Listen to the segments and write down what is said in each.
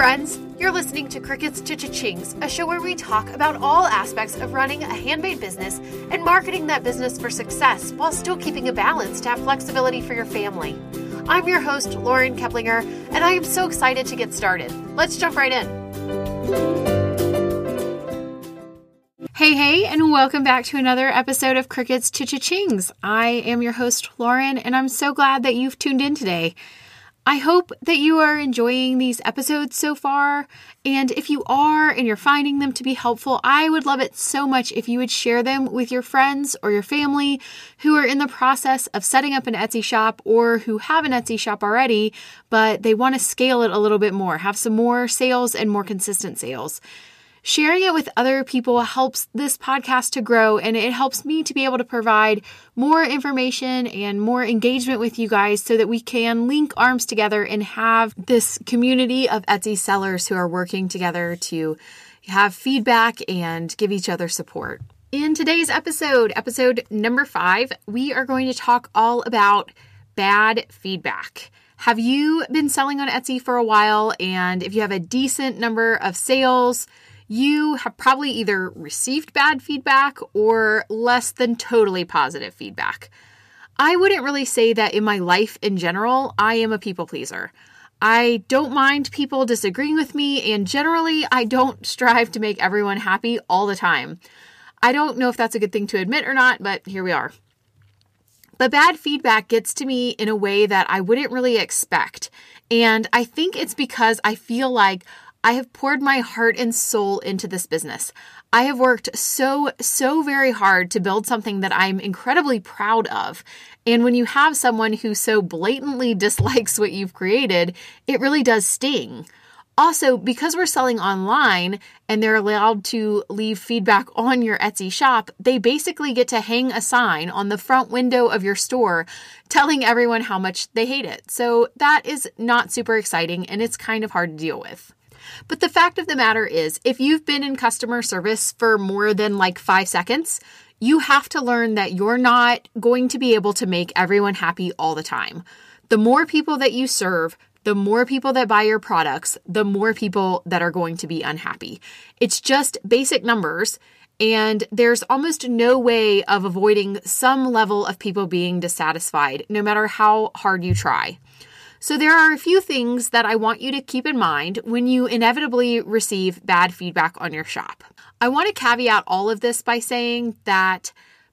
friends. You're listening to Crickets to Cha-Chings, a show where we talk about all aspects of running a handmade business and marketing that business for success while still keeping a balance to have flexibility for your family. I'm your host, Lauren Keplinger, and I am so excited to get started. Let's jump right in. Hey, hey, and welcome back to another episode of Crickets to Cha-Chings. I am your host, Lauren, and I'm so glad that you've tuned in today. I hope that you are enjoying these episodes so far. And if you are and you're finding them to be helpful, I would love it so much if you would share them with your friends or your family who are in the process of setting up an Etsy shop or who have an Etsy shop already, but they want to scale it a little bit more, have some more sales and more consistent sales. Sharing it with other people helps this podcast to grow and it helps me to be able to provide more information and more engagement with you guys so that we can link arms together and have this community of Etsy sellers who are working together to have feedback and give each other support. In today's episode, episode number five, we are going to talk all about bad feedback. Have you been selling on Etsy for a while? And if you have a decent number of sales, you have probably either received bad feedback or less than totally positive feedback. I wouldn't really say that in my life in general, I am a people pleaser. I don't mind people disagreeing with me, and generally, I don't strive to make everyone happy all the time. I don't know if that's a good thing to admit or not, but here we are. But bad feedback gets to me in a way that I wouldn't really expect. And I think it's because I feel like I have poured my heart and soul into this business. I have worked so, so very hard to build something that I'm incredibly proud of. And when you have someone who so blatantly dislikes what you've created, it really does sting. Also, because we're selling online and they're allowed to leave feedback on your Etsy shop, they basically get to hang a sign on the front window of your store telling everyone how much they hate it. So that is not super exciting and it's kind of hard to deal with. But the fact of the matter is, if you've been in customer service for more than like five seconds, you have to learn that you're not going to be able to make everyone happy all the time. The more people that you serve, the more people that buy your products, the more people that are going to be unhappy. It's just basic numbers. And there's almost no way of avoiding some level of people being dissatisfied, no matter how hard you try. So, there are a few things that I want you to keep in mind when you inevitably receive bad feedback on your shop. I want to caveat all of this by saying that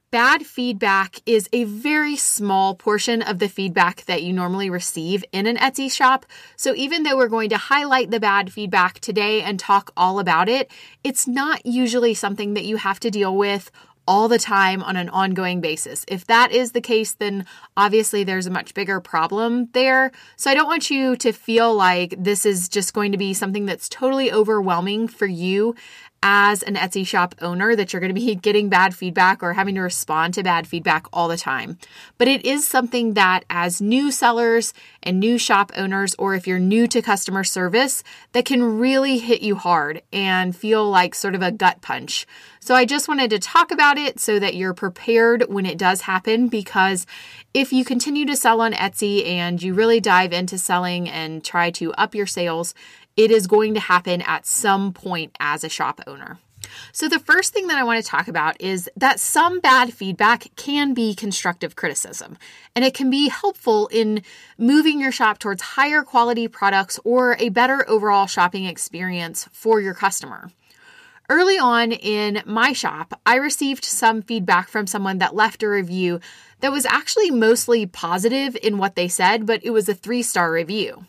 bad feedback is a very small portion of the feedback that you normally receive in an Etsy shop. So, even though we're going to highlight the bad feedback today and talk all about it, it's not usually something that you have to deal with all the time on an ongoing basis. If that is the case, then obviously there's a much bigger problem there. So I don't want you to feel like this is just going to be something that's totally overwhelming for you as an Etsy shop owner that you're going to be getting bad feedback or having to respond to bad feedback all the time. But it is something that, as new sellers and new shop owners, or if you're new to customer service, that can really hit you hard and feel like sort of a gut punch. So I just wanted to talk about it so that you're prepared when it does happen because if you continue to sell on Etsy and you really dive into selling and try to up your sales, it is going to happen at some point as a shop owner. So, the first thing that I want to talk about is that some bad feedback can be constructive criticism, and it can be helpful in moving your shop towards higher quality products or a better overall shopping experience for your customer. Early on in my shop, I received some feedback from someone that left a review that was actually mostly positive in what they said, but it was a three star review.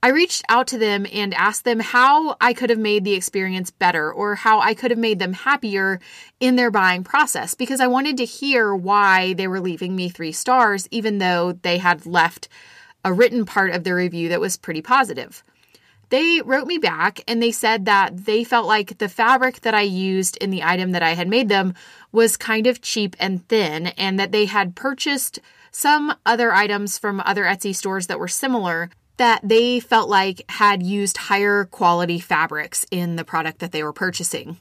I reached out to them and asked them how I could have made the experience better or how I could have made them happier in their buying process because I wanted to hear why they were leaving me three stars, even though they had left a written part of their review that was pretty positive. They wrote me back and they said that they felt like the fabric that I used in the item that I had made them was kind of cheap and thin, and that they had purchased some other items from other Etsy stores that were similar that they felt like had used higher quality fabrics in the product that they were purchasing.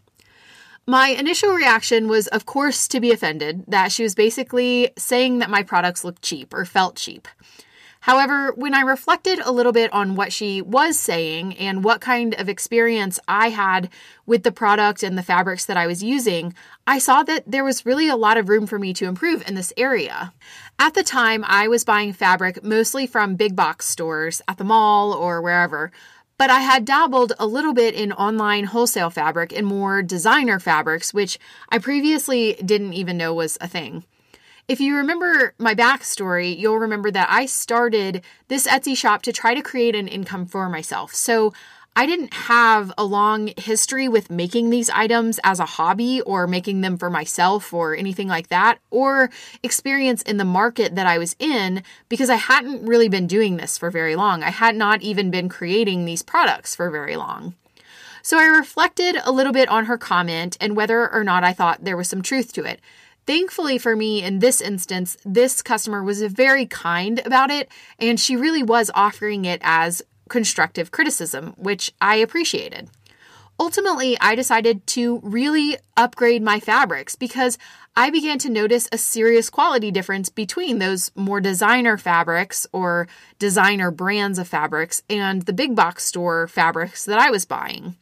My initial reaction was, of course, to be offended that she was basically saying that my products looked cheap or felt cheap. However, when I reflected a little bit on what she was saying and what kind of experience I had with the product and the fabrics that I was using, I saw that there was really a lot of room for me to improve in this area. At the time, I was buying fabric mostly from big box stores at the mall or wherever. But I had dabbled a little bit in online wholesale fabric and more designer fabrics, which I previously didn't even know was a thing. If you remember my backstory, you'll remember that I started this Etsy shop to try to create an income for myself. So I didn't have a long history with making these items as a hobby or making them for myself or anything like that, or experience in the market that I was in because I hadn't really been doing this for very long. I had not even been creating these products for very long. So I reflected a little bit on her comment and whether or not I thought there was some truth to it. Thankfully for me, in this instance, this customer was very kind about it, and she really was offering it as constructive criticism, which I appreciated. Ultimately, I decided to really upgrade my fabrics because I began to notice a serious quality difference between those more designer fabrics or designer brands of fabrics and the big box store fabrics that I was buying.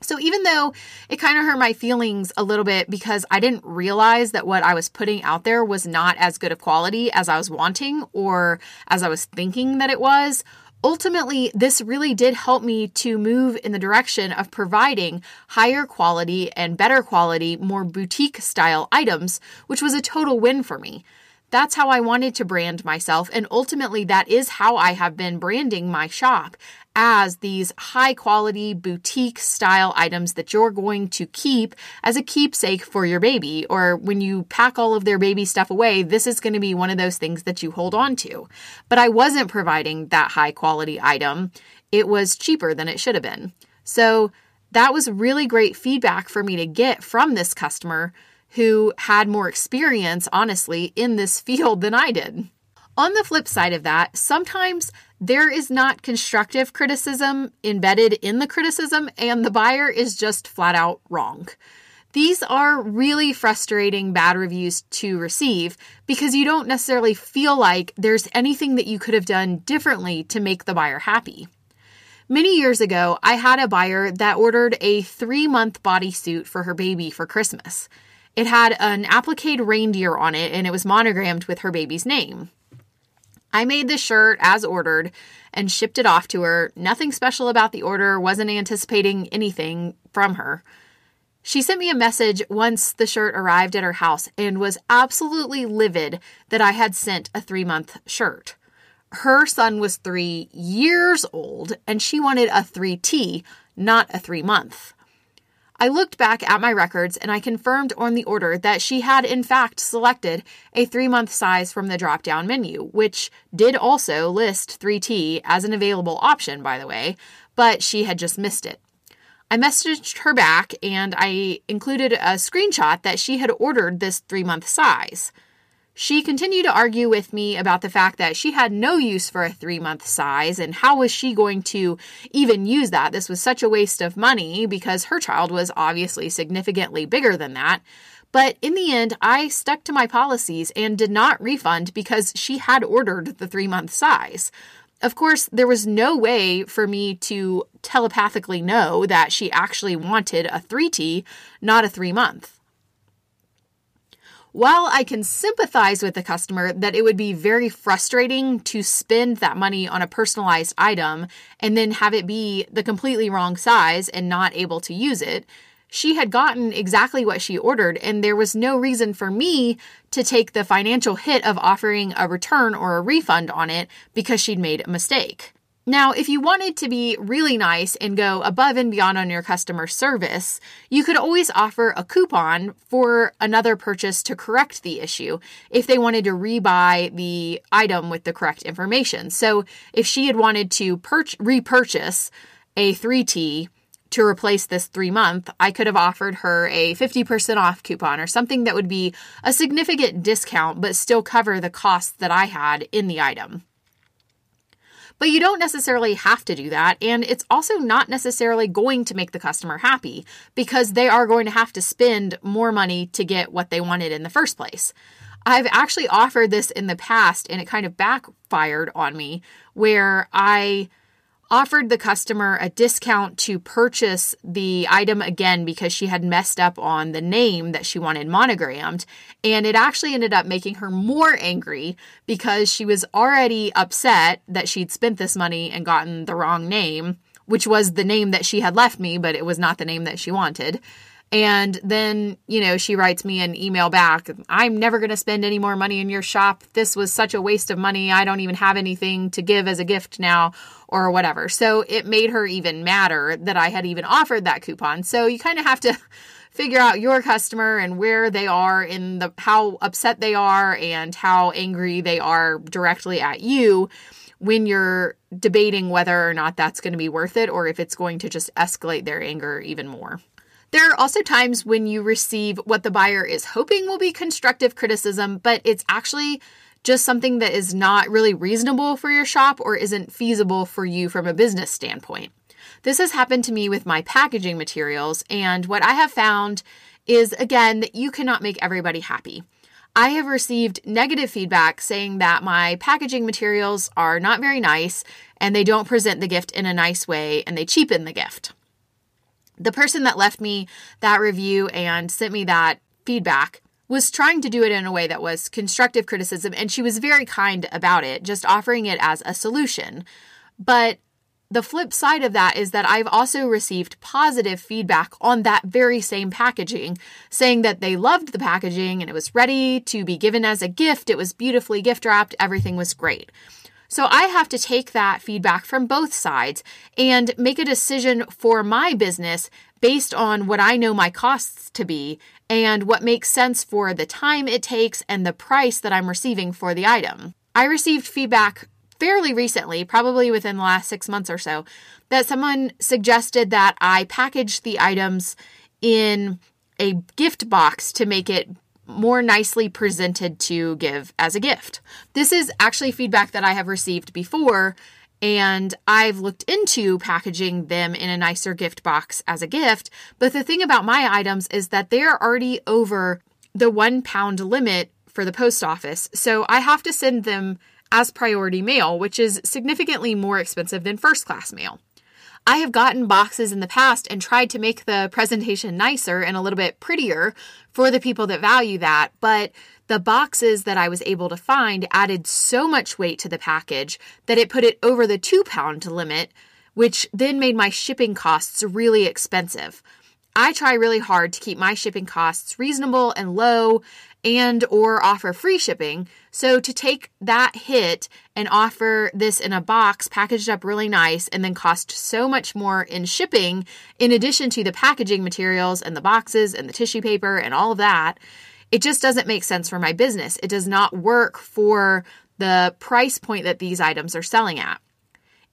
So even though it kind of hurt my feelings a little bit because I didn't realize that what I was putting out there was not as good of quality as I was wanting or as I was thinking that it was, ultimately this really did help me to move in the direction of providing higher quality and better quality, more boutique style items, which was a total win for me. That's how I wanted to brand myself. And ultimately, that is how I have been branding my shop as these high quality boutique style items that you're going to keep as a keepsake for your baby. Or when you pack all of their baby stuff away, this is going to be one of those things that you hold on to. But I wasn't providing that high quality item, it was cheaper than it should have been. So that was really great feedback for me to get from this customer who had more experience, honestly, in this field than I did. On the flip side of that, sometimes there is not constructive criticism embedded in the criticism, and the buyer is just flat out wrong. These are really frustrating bad reviews to receive because you don't necessarily feel like there's anything that you could have done differently to make the buyer happy. Many years ago, I had a buyer that ordered a three month bodysuit for her baby for Christmas. It had an applique reindeer on it and it was monogrammed with her baby's name. I made the shirt as ordered and shipped it off to her. Nothing special about the order, wasn't anticipating anything from her. She sent me a message once the shirt arrived at her house and was absolutely livid that I had sent a three month shirt. Her son was three years old and she wanted a 3T, not a three month. I looked back at my records and I confirmed on the order that she had in fact selected a three month size from the drop down menu, which did also list 3T as an available option, by the way, but she had just missed it. I messaged her back and I included a screenshot that she had ordered this three month size. She continued to argue with me about the fact that she had no use for a three month size and how was she going to even use that? This was such a waste of money because her child was obviously significantly bigger than that. But in the end, I stuck to my policies and did not refund because she had ordered the three month size. Of course, there was no way for me to telepathically know that she actually wanted a 3T, not a three month. While I can sympathize with the customer that it would be very frustrating to spend that money on a personalized item and then have it be the completely wrong size and not able to use it, she had gotten exactly what she ordered, and there was no reason for me to take the financial hit of offering a return or a refund on it because she'd made a mistake. Now, if you wanted to be really nice and go above and beyond on your customer service, you could always offer a coupon for another purchase to correct the issue if they wanted to rebuy the item with the correct information. So, if she had wanted to repurchase a 3T to replace this three month, I could have offered her a 50% off coupon or something that would be a significant discount but still cover the costs that I had in the item. But you don't necessarily have to do that. And it's also not necessarily going to make the customer happy because they are going to have to spend more money to get what they wanted in the first place. I've actually offered this in the past and it kind of backfired on me where I offered the customer a discount to purchase the item again because she had messed up on the name that she wanted monogrammed. And it actually ended up making her more angry because she was already upset that she'd spent this money and gotten the wrong name, which was the name that she had left me, but it was not the name that she wanted. And then, you know, she writes me an email back I'm never going to spend any more money in your shop. This was such a waste of money. I don't even have anything to give as a gift now, or whatever. So it made her even madder that I had even offered that coupon. So you kind of have to figure out your customer and where they are in the how upset they are and how angry they are directly at you when you're debating whether or not that's going to be worth it or if it's going to just escalate their anger even more. There are also times when you receive what the buyer is hoping will be constructive criticism, but it's actually just something that is not really reasonable for your shop or isn't feasible for you from a business standpoint. This has happened to me with my packaging materials, and what I have found is again that you cannot make everybody happy. I have received negative feedback saying that my packaging materials are not very nice and they don't present the gift in a nice way and they cheapen the gift the person that left me that review and sent me that feedback was trying to do it in a way that was constructive criticism and she was very kind about it, just offering it as a solution. But the flip side of that is that I've also received positive feedback on that very same packaging, saying that they loved the packaging and it was ready to be given as a gift. It was beautifully gift wrapped, everything was great. So I have to take that feedback from both sides and make a decision for my business based on what I know my costs to be and what makes sense for the time it takes and the price that I'm receiving for the item. I received feedback fairly recently, probably within the last six months or so, that someone suggested that I package the items in a gift box to make it more nicely presented to give as a gift. This is actually feedback that I have received before, and I've looked into packaging them in a nicer gift box as a gift. But the thing about my items is that they're already over the one pound limit for the post office. So I have to send them as priority mail, which is significantly more expensive than first class mail. I have gotten boxes in the past and tried to make the presentation nicer and a little bit prettier for the people that value that, but the boxes that I was able to find added so much weight to the package that it put it over the two pound limit, which then made my shipping costs really expensive. I try really hard to keep my shipping costs reasonable and low and or offer free shipping. So to take that hit and offer this in a box packaged up really nice and then cost so much more in shipping in addition to the packaging materials and the boxes and the tissue paper and all of that, it just doesn't make sense for my business. It does not work for the price point that these items are selling at.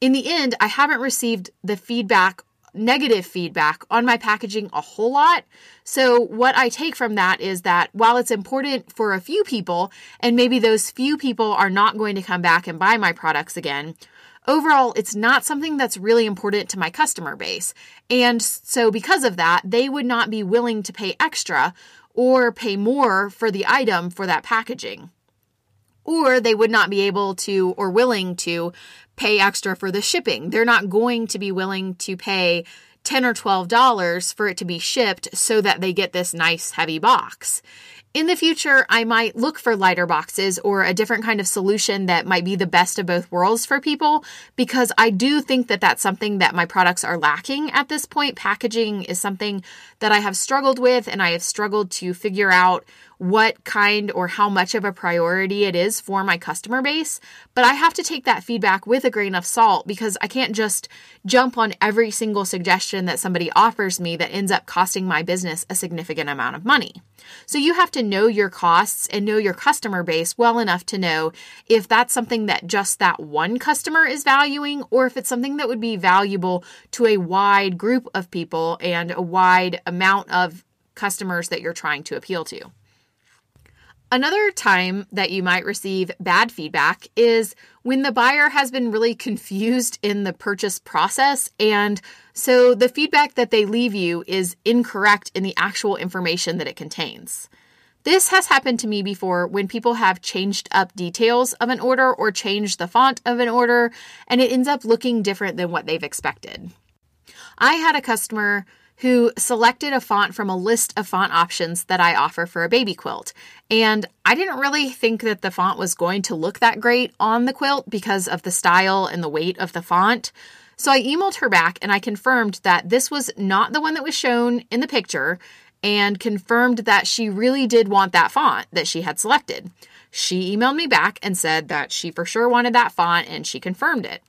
In the end, I haven't received the feedback negative feedback on my packaging a whole lot. So, what I take from that is that while it's important for a few people, and maybe those few people are not going to come back and buy my products again, overall, it's not something that's really important to my customer base. And so, because of that, they would not be willing to pay extra or pay more for the item for that packaging. Or they would not be able to or willing to pay extra for the shipping. They're not going to be willing to pay 10 or 12 dollars for it to be shipped so that they get this nice heavy box. In the future, I might look for lighter boxes or a different kind of solution that might be the best of both worlds for people because I do think that that's something that my products are lacking at this point. Packaging is something that I have struggled with and I have struggled to figure out what kind or how much of a priority it is for my customer base. But I have to take that feedback with a grain of salt because I can't just jump on every single suggestion that somebody offers me that ends up costing my business a significant amount of money. So you have to know your costs and know your customer base well enough to know if that's something that just that one customer is valuing or if it's something that would be valuable to a wide group of people and a wide amount of customers that you're trying to appeal to. Another time that you might receive bad feedback is when the buyer has been really confused in the purchase process. And so the feedback that they leave you is incorrect in the actual information that it contains. This has happened to me before when people have changed up details of an order or changed the font of an order, and it ends up looking different than what they've expected. I had a customer who selected a font from a list of font options that I offer for a baby quilt. And I didn't really think that the font was going to look that great on the quilt because of the style and the weight of the font. So I emailed her back and I confirmed that this was not the one that was shown in the picture and confirmed that she really did want that font that she had selected. She emailed me back and said that she for sure wanted that font and she confirmed it.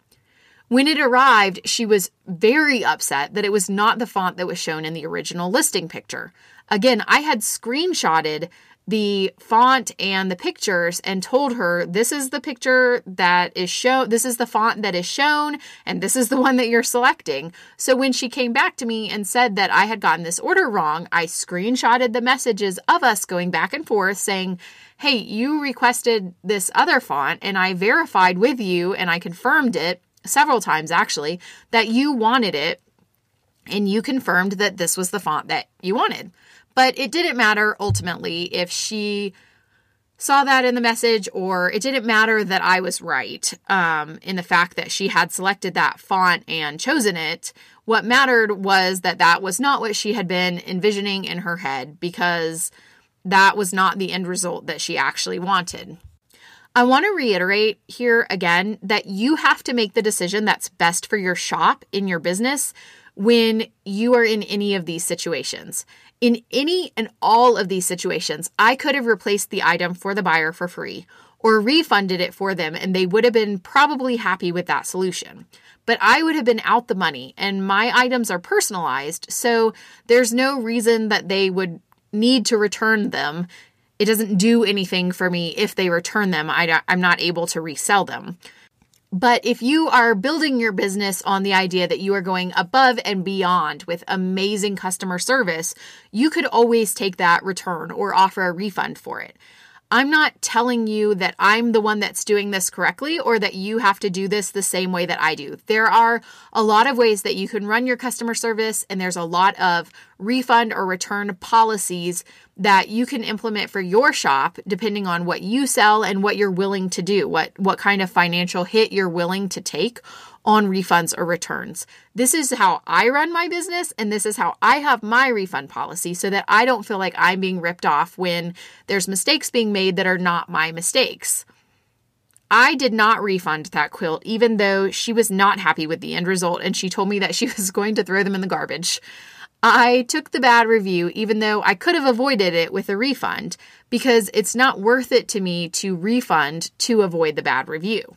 When it arrived, she was very upset that it was not the font that was shown in the original listing picture. Again, I had screenshotted the font and the pictures and told her this is the picture that is shown this is the font that is shown and this is the one that you're selecting so when she came back to me and said that i had gotten this order wrong i screenshotted the messages of us going back and forth saying hey you requested this other font and i verified with you and i confirmed it several times actually that you wanted it and you confirmed that this was the font that you wanted but it didn't matter ultimately if she saw that in the message or it didn't matter that I was right um, in the fact that she had selected that font and chosen it. What mattered was that that was not what she had been envisioning in her head because that was not the end result that she actually wanted. I want to reiterate here again that you have to make the decision that's best for your shop in your business when you are in any of these situations. In any and all of these situations, I could have replaced the item for the buyer for free or refunded it for them, and they would have been probably happy with that solution. But I would have been out the money, and my items are personalized, so there's no reason that they would need to return them. It doesn't do anything for me if they return them. I, am not able to resell them. But if you are building your business on the idea that you are going above and beyond with amazing customer service, you could always take that return or offer a refund for it. I'm not telling you that I'm the one that's doing this correctly or that you have to do this the same way that I do. There are a lot of ways that you can run your customer service, and there's a lot of refund or return policies that you can implement for your shop depending on what you sell and what you're willing to do, what what kind of financial hit you're willing to take on refunds or returns. This is how I run my business and this is how I have my refund policy so that I don't feel like I'm being ripped off when there's mistakes being made that are not my mistakes. I did not refund that quilt, even though she was not happy with the end result and she told me that she was going to throw them in the garbage. I took the bad review, even though I could have avoided it with a refund, because it's not worth it to me to refund to avoid the bad review.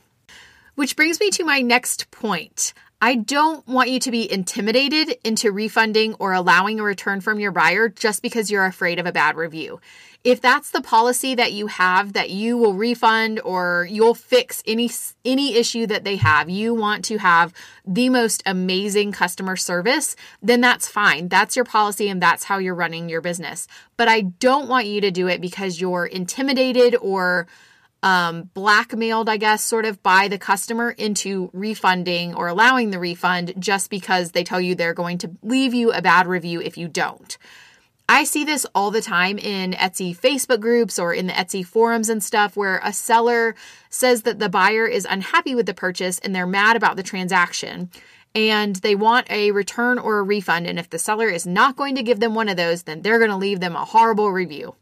Which brings me to my next point. I don't want you to be intimidated into refunding or allowing a return from your buyer just because you're afraid of a bad review. If that's the policy that you have that you will refund or you'll fix any any issue that they have, you want to have the most amazing customer service, then that's fine. That's your policy and that's how you're running your business. But I don't want you to do it because you're intimidated or um, blackmailed, I guess, sort of by the customer into refunding or allowing the refund just because they tell you they're going to leave you a bad review if you don't. I see this all the time in Etsy Facebook groups or in the Etsy forums and stuff where a seller says that the buyer is unhappy with the purchase and they're mad about the transaction and they want a return or a refund. And if the seller is not going to give them one of those, then they're going to leave them a horrible review.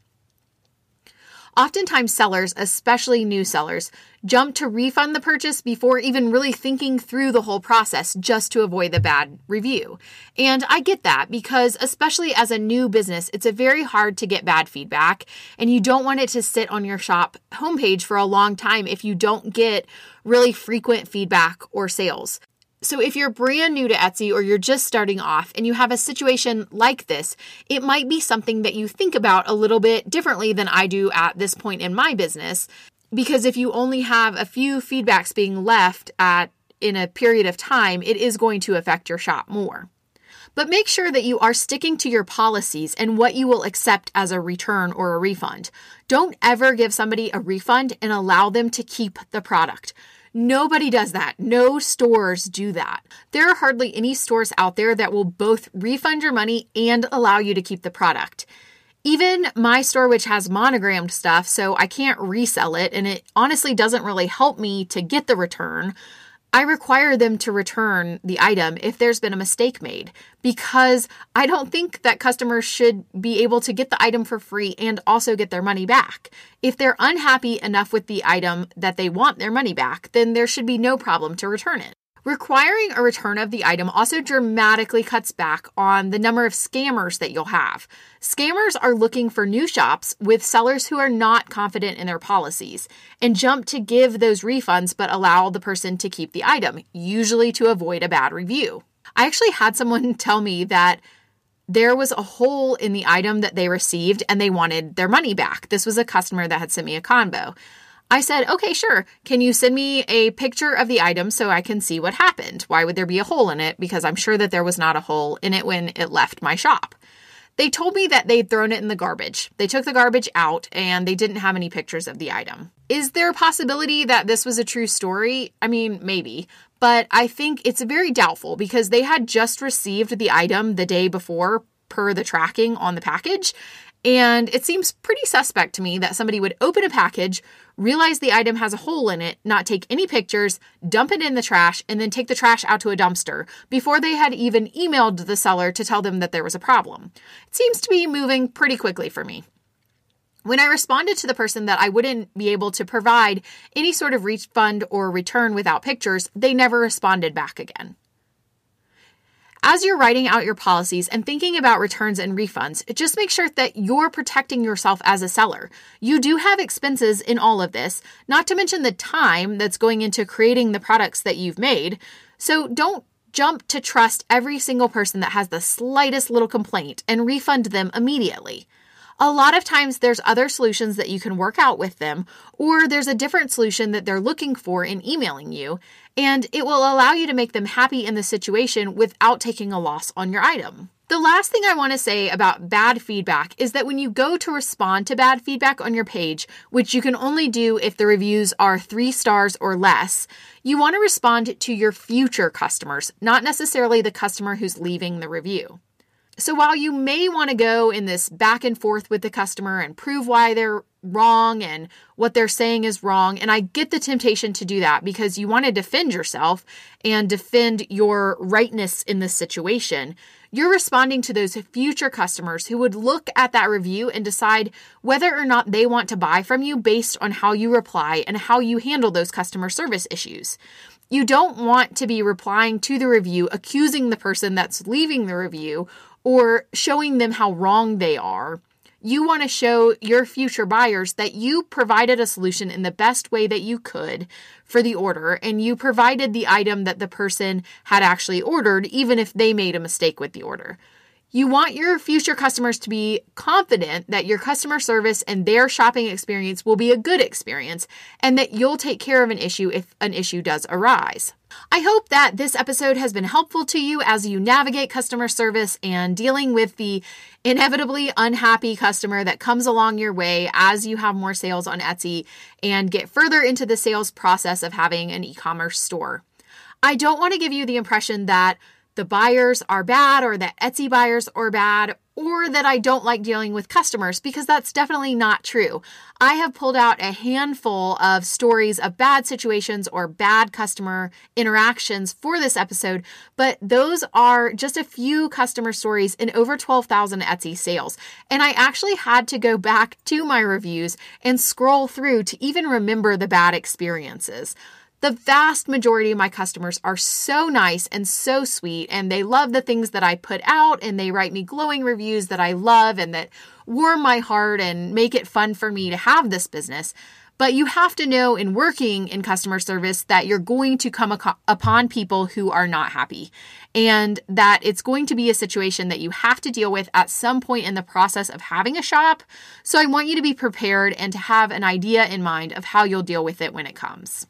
Oftentimes, sellers, especially new sellers, jump to refund the purchase before even really thinking through the whole process just to avoid the bad review. And I get that because, especially as a new business, it's a very hard to get bad feedback, and you don't want it to sit on your shop homepage for a long time if you don't get really frequent feedback or sales. So, if you're brand new to Etsy or you're just starting off and you have a situation like this, it might be something that you think about a little bit differently than I do at this point in my business. Because if you only have a few feedbacks being left at in a period of time, it is going to affect your shop more. But make sure that you are sticking to your policies and what you will accept as a return or a refund. Don't ever give somebody a refund and allow them to keep the product. Nobody does that. No stores do that. There are hardly any stores out there that will both refund your money and allow you to keep the product. Even my store, which has monogrammed stuff, so I can't resell it, and it honestly doesn't really help me to get the return. I require them to return the item if there's been a mistake made because I don't think that customers should be able to get the item for free and also get their money back. If they're unhappy enough with the item that they want their money back, then there should be no problem to return it. Requiring a return of the item also dramatically cuts back on the number of scammers that you'll have. Scammers are looking for new shops with sellers who are not confident in their policies and jump to give those refunds but allow the person to keep the item, usually to avoid a bad review. I actually had someone tell me that there was a hole in the item that they received and they wanted their money back. This was a customer that had sent me a combo. I said, okay, sure. Can you send me a picture of the item so I can see what happened? Why would there be a hole in it? Because I'm sure that there was not a hole in it when it left my shop. They told me that they'd thrown it in the garbage. They took the garbage out and they didn't have any pictures of the item. Is there a possibility that this was a true story? I mean, maybe, but I think it's very doubtful because they had just received the item the day before per the tracking on the package. And it seems pretty suspect to me that somebody would open a package, realize the item has a hole in it, not take any pictures, dump it in the trash, and then take the trash out to a dumpster before they had even emailed the seller to tell them that there was a problem. It seems to be moving pretty quickly for me. When I responded to the person that I wouldn't be able to provide any sort of refund or return without pictures, they never responded back again. As you're writing out your policies and thinking about returns and refunds, just make sure that you're protecting yourself as a seller. You do have expenses in all of this, not to mention the time that's going into creating the products that you've made. So don't jump to trust every single person that has the slightest little complaint and refund them immediately a lot of times there's other solutions that you can work out with them, or there's a different solution that they're looking for in emailing you, and it will allow you to make them happy in the situation without taking a loss on your item. The last thing I want to say about bad feedback is that when you go to respond to bad feedback on your page, which you can only do if the reviews are three stars or less, you want to respond to your future customers, not necessarily the customer who's leaving the review. So while you may want to go in this back and forth with the customer and prove why they're wrong and what they're saying is wrong, and I get the temptation to do that because you want to defend yourself and defend your rightness in this situation, you're responding to those future customers who would look at that review and decide whether or not they want to buy from you based on how you reply and how you handle those customer service issues. You don't want to be replying to the review accusing the person that's leaving the review or showing them how wrong they are. You want to show your future buyers that you provided a solution in the best way that you could for the order and you provided the item that the person had actually ordered, even if they made a mistake with the order. You want your future customers to be confident that your customer service and their shopping experience will be a good experience and that you'll take care of an issue if an issue does arise. I hope that this episode has been helpful to you as you navigate customer service and dealing with the inevitably unhappy customer that comes along your way as you have more sales on Etsy and get further into the sales process of having an e commerce store. I don't want to give you the impression that the buyers are bad or that Etsy buyers are bad or that I don't like dealing with customers because that's definitely not true. I have pulled out a handful of stories of bad situations or bad customer interactions for this episode, but those are just a few customer stories in over 12,000 Etsy sales. And I actually had to go back to my reviews and scroll through to even remember the bad experiences. The vast majority of my customers are so nice and so sweet, and they love the things that I put out, and they write me glowing reviews that I love and that warm my heart and make it fun for me to have this business. But you have to know in working in customer service that you're going to come upon people who are not happy and that it's going to be a situation that you have to deal with at some point in the process of having a shop. So I want you to be prepared and to have an idea in mind of how you'll deal with it when it comes.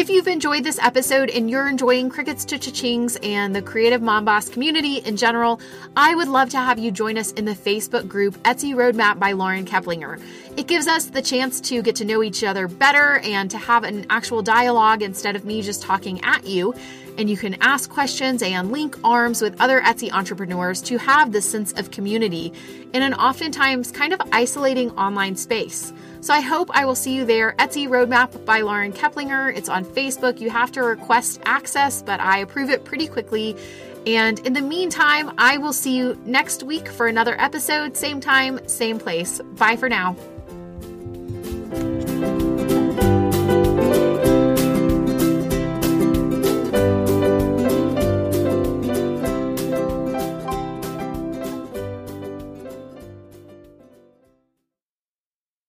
If you've enjoyed this episode and you're enjoying Crickets to Cha-Chings and the Creative Mom Boss community in general, I would love to have you join us in the Facebook group Etsy Roadmap by Lauren Keplinger. It gives us the chance to get to know each other better and to have an actual dialogue instead of me just talking at you and you can ask questions and link arms with other Etsy entrepreneurs to have this sense of community in an oftentimes kind of isolating online space. So I hope I will see you there. Etsy Roadmap by Lauren Keplinger. It's on Facebook. You have to request access, but I approve it pretty quickly. And in the meantime, I will see you next week for another episode, same time, same place. Bye for now.